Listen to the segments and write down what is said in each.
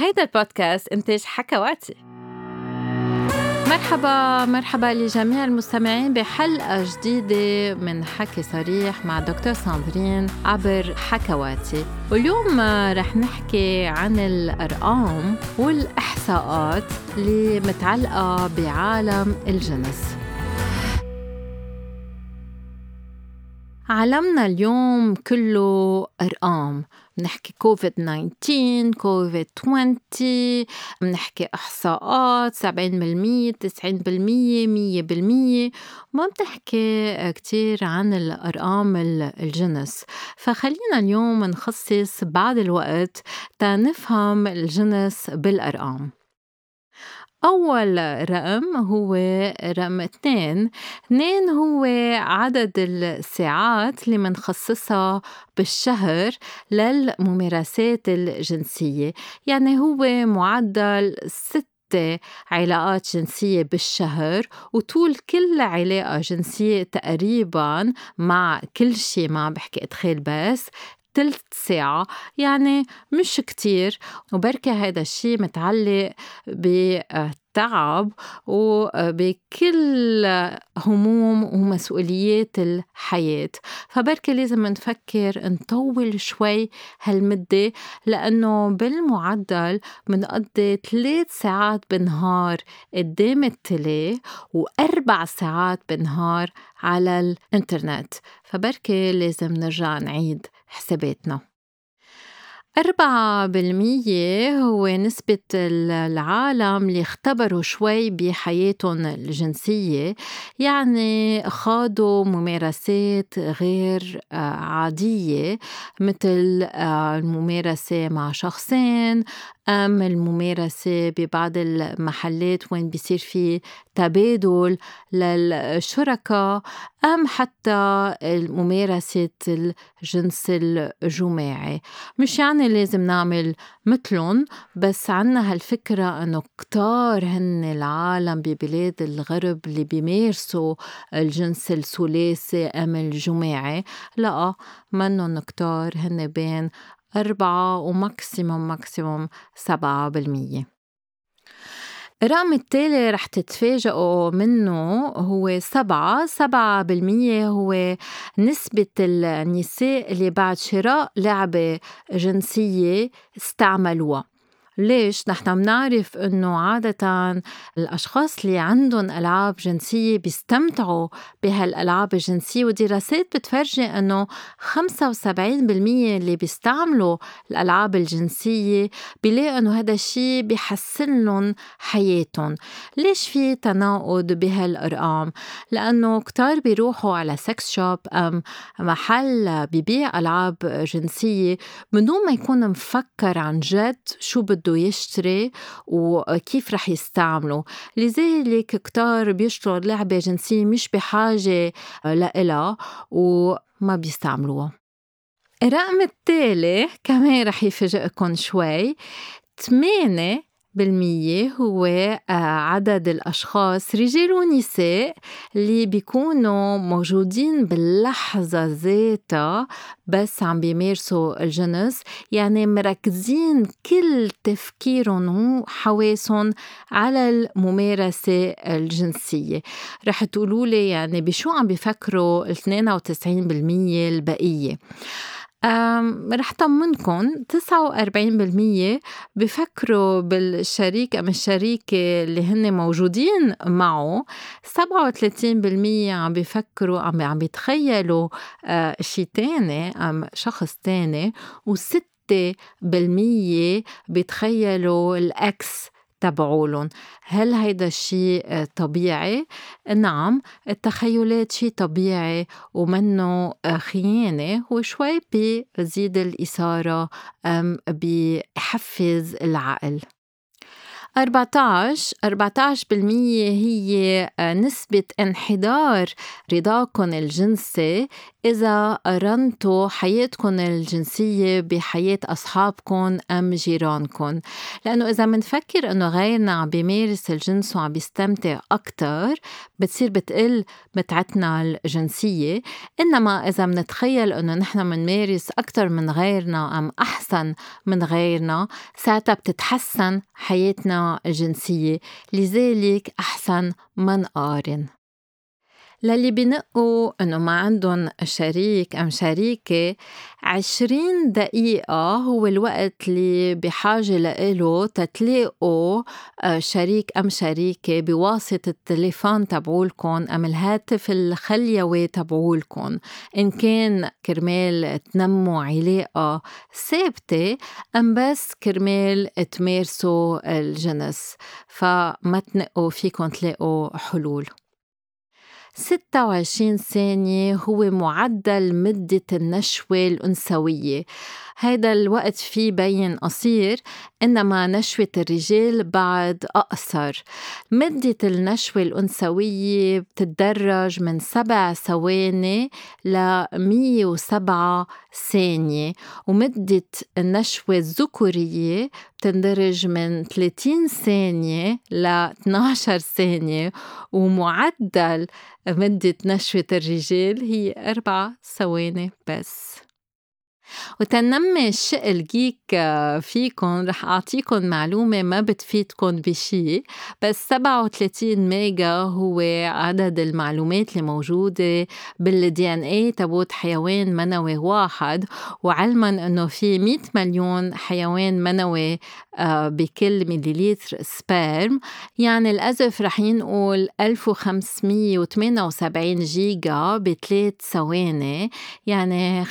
هيدا البودكاست إنتاج حكواتي. مرحبا مرحبا لجميع المستمعين بحلقة جديدة من حكي صريح مع دكتور ساندرين عبر حكواتي. واليوم رح نحكي عن الأرقام والإحصاءات اللي متعلقة بعالم الجنس. عالمنا اليوم كله أرقام. بنحكي كوفيد 19 كوفيد 20 بنحكي إحصاءات 70% 90% 100% ما بنحكي كتير عن الأرقام الجنس. فخلينا اليوم نخصص بعض الوقت تنفهم الجنس بالأرقام. أول رقم هو رقم اثنين اثنين هو عدد الساعات اللي منخصصها بالشهر للممارسات الجنسية يعني هو معدل ست علاقات جنسية بالشهر وطول كل علاقة جنسية تقريبا مع كل شي ما بحكي إدخال بس تلت ساعة يعني مش كتير. وبركة هذا الشي متعلق بتعب وبكل هموم ومسؤوليات الحياة. فبركة لازم نفكر نطول شوي هالمدة لأنه بالمعدل منقضي ثلاث ساعات بالنهار قدام التلي وأربع ساعات بالنهار على الإنترنت. فبركة لازم نرجع نعيد حساباتنا. أربعة بالمية هو نسبة العالم اللي اختبروا شوي بحياتهم الجنسية يعني خاضوا ممارسات غير آه، عادية مثل آه، الممارسة مع شخصين أم الممارسة ببعض المحلات وين بيصير في تبادل للشركاء أم حتى ممارسة الجنس الجماعي. مش يعني لازم نعمل مثلهم بس عنا هالفكرة أنه كتار هن العالم ببلاد الغرب اللي بيمارسوا الجنس الثلاثي أم الجماعي. لا منن كتار هن بين أربعة وماكسيموم ماكسيموم سبعة بالمية. الرقم التالي رح تتفاجئوا منه هو سبعة. سبعة بالمية هو نسبة النساء اللي بعد شراء لعبة جنسية استعملوها. ليش؟ نحن بنعرف إنه عادة الأشخاص اللي عندهم ألعاب جنسية بيستمتعوا بهالألعاب الجنسية ودراسات بتفرجي إنه 75% اللي بيستعملوا الألعاب الجنسية بيلاقوا إنه هذا الشيء بيحسن لهم حياتهم. ليش في تناقض بهالأرقام؟ لأنه كتار بيروحوا على سكس شوب أم محل ببيع ألعاب جنسية من دون ما يكون مفكر عن جد شو بده بده يشتري وكيف رح يستعمله. لذلك كتار بيشتروا لعبة جنسية مش بحاجة لإلها وما بيستعملوها. الرقم التالي كمان رح يفاجئكم شوي. 8 بالمية هو آه، عدد الأشخاص رجال ونساء اللي بيكونوا موجودين باللحظة ذاتها بس عم بيمارسوا الجنس. يعني مركزين كل تفكيرهم وحواسهم على الممارسة الجنسية. رح تقولوا لي يعني بشو عم بيفكروا ال 92% البقية. رح طمنكم 49% بفكروا بالشريك أم الشريكة اللي هن موجودين معه 37% عم بفكروا عم عم بيتخيلوا آه، شي تاني أم شخص تاني. وستة بالمية بيتخيلوا الأكس تبعولن. هل هيدا الشيء آه، طبيعي؟ نعم التخيلات شيء طبيعي ومنه آه، خيانة. وشوي بيزيد الإثارة أم بيحفز العقل. 14 14% هي آه، نسبة انحدار رضاكم الجنسي إذا قارنتوا حياتكن الجنسية بحياة أصحابكن أم جيرانكن لأنه إذا منفكر إنه غيرنا عم بيمارس الجنس وعم بيستمتع أكتر بتصير بتقل متعتنا الجنسية. إنما إذا منتخيل إنه نحن منمارس أكتر من غيرنا أم أحسن من غيرنا ساعتها بتتحسن حياتنا الجنسية. لذلك أحسن ما نقارن للي بنقوا إنه ما عندن شريك أم شريكة. عشرين دقيقة هو الوقت اللي بحاجة لإله تتلاقوا آه، شريك أم شريكة بواسطة التليفون تبعولكن أم الهاتف الخليوي تبعولكن إن كان كرمال تنموا علاقة ثابتة أم بس كرمال تمارسوا الجنس. فما تنقوا فيكن تلاقوا حلول. 26 ثانية هو معدل مدة النشوة الأنثوية. هيدا الوقت فيه بين قصير إنما نشوة الرجال بعد أقصر. مدة النشوة الأنثوية بتتدرج من سبع ثواني ل 107 ثانية ومدة النشوة الذكورية بتندرج من 30 ثانية ل 12 ثانية ومعدل مدة نشوة الرجال هي أربع ثواني بس. وتنمي الشقل جيك آه، فيكن. رح أعطيكن معلومة ما بتفيدكن بشي بس 37 ميجا هو عدد المعلومات اللي موجودة بال DNA تبعت حيوان منوي واحد. وعلما إنه في 100 مليون حيوان منوي آه، بكل مليلتر sperm. يعني الأزف رح ينقل 1578 جيجا بثلاث ثواني. يعني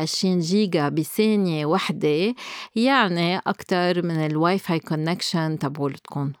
526 جيجا بثانية وحدة يعني أكتر من ال WiFi connection تبعولتكم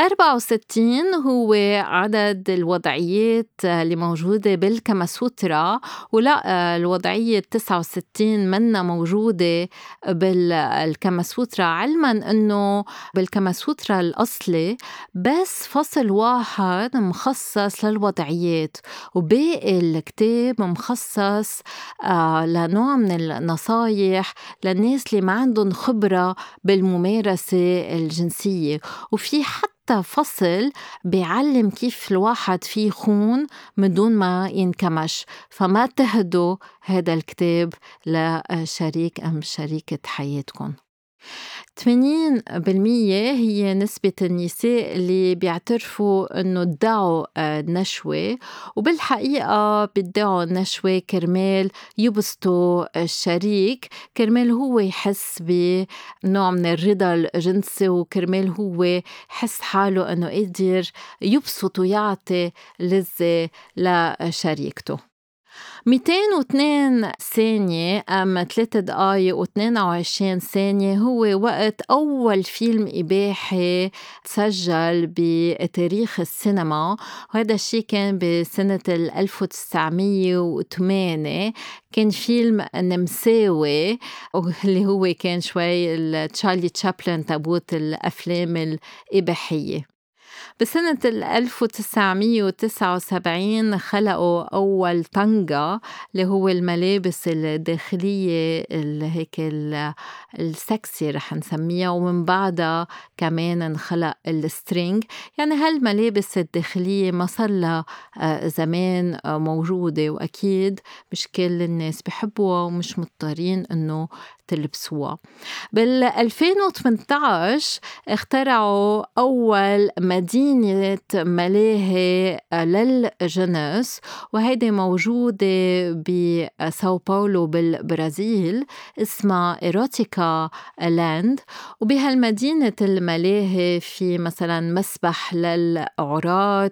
64 هو عدد الوضعيات اللي موجودة بالكماسوترا ولا الوضعية 69 منا موجودة بالكماسوترا علما إنه بالكماسوترا الأصلي بس فصل واحد مخصص للوضعيات وباقي الكتاب مخصص آه، لنوع من النصايح للناس اللي ما عندهم خبرة بالممارسة الجنسية. وفي حتى حتى فصل بيعلم كيف الواحد في يخون من دون ما ينكمش. فما تهدوا هذا الكتاب لشريك أم شريكة حياتكم. 80% هي نسبة النساء اللي بيعترفوا إنه ادعوا النشوة آه، وبالحقيقة بيدعوا النشوة كرمال يبسطوا الشريك. كرمال هو يحس بنوع من الرضا الجنسي وكرمال هو يحس حاله إنه قادر يبسط ويعطي لذة لشريكته. 202 ثانية أم 3 دقايق و22 ثانية هو وقت أول فيلم إباحي تسجل بتاريخ السينما. وهذا الشيء كان بسنة 1908 كان فيلم نمساوي اللي هو كان شوي تشارلي تشابلن تابوت الأفلام الإباحية. بسنة 1979 خلقوا أول طنجة اللي هو الملابس الداخلية اللي هيك السكسي رح نسميها ومن بعدها كمان انخلق السترينج. يعني هالملابس الداخلية ما صار لها آه، زمان آه، موجودة وأكيد مش كل الناس بحبوها ومش مضطرين إنه تلبسوها بال 2018 اخترعوا أول مدينة ملاهي للجنس وهيدي موجودة بساو باولو بالبرازيل اسمها إيروتيكا لاند. وبهالمدينة الملاهي في مثلا مسبح للعراة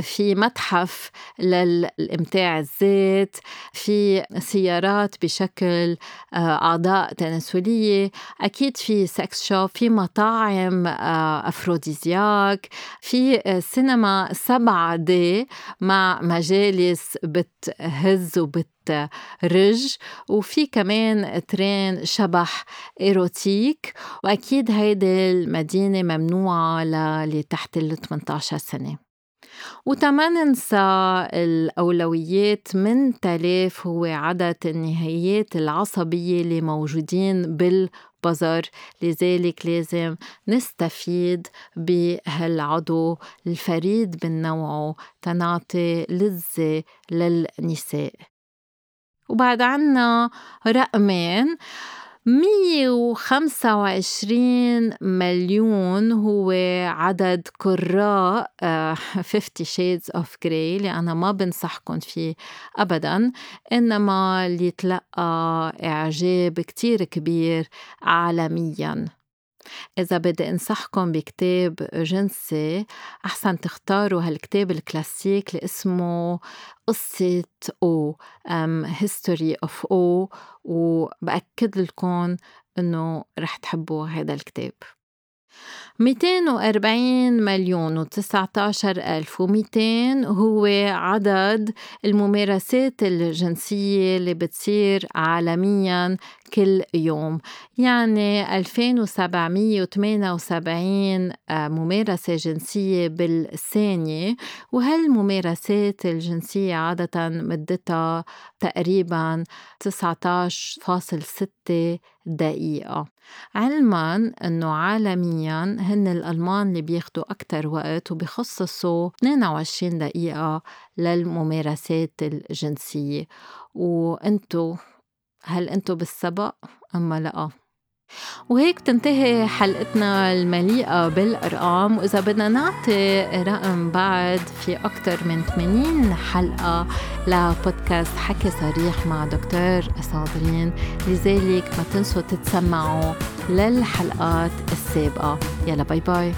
في متحف للإمتاع الذاتي في سيارات بشكل أعضاء تناسلية. أكيد في sex shop في مطاعم آه، aphrodisiac. في آه، سينما 7 D مع مجالس بتهز وبت رج وفي كمان ترين شبح إيروتيك. وأكيد هيدي المدينة ممنوعة للي تحت ال 18 سنة. وتما ننسى الأولويات من تلاف هو عدد النهايات العصبية اللي موجودين بالبزر لذلك لازم نستفيد بهالعضو الفريد من نوعه تنعطي لذة للنساء. وبعد عنا رقمين. مية وخمسة وعشرين مليون هو عدد قراء Fifty Shades of Grey اللي أنا ما بنصحكن فيه أبدا إنما اللي تلقّى إعجاب كتير كبير عالميا. إذا بدي أنصحكم بكتاب جنسي أحسن تختاروا هالكتاب الكلاسيك اللي اسمه قصة أو هيستوري أوف أو وبأكد لكم إنه رح تحبوا هذا الكتاب. 240 مليون وتسعة عشر ألف وميتين هو عدد الممارسات الجنسية اللي بتصير عالميا كل يوم. يعني 2778 آه، ممارسة جنسية بالثانية وهالممارسات الجنسية عادة مدتها تقريبا 19.6 دقيقة علما أنه عالميا هن الألمان اللي بياخدوا أكتر وقت وبيخصصوا 22 دقيقة للممارسات الجنسية وأنتو هل أنتو بالسبق أما لأ؟ وهيك تنتهي حلقتنا المليئة بالأرقام وإذا بدنا نعطي رقم بعد في أكثر من 80 حلقة لبودكاست حكي صريح مع دكتور صابرين. لذلك ما تنسوا تتسمعوا للحلقات السابقة. يلا باي باي.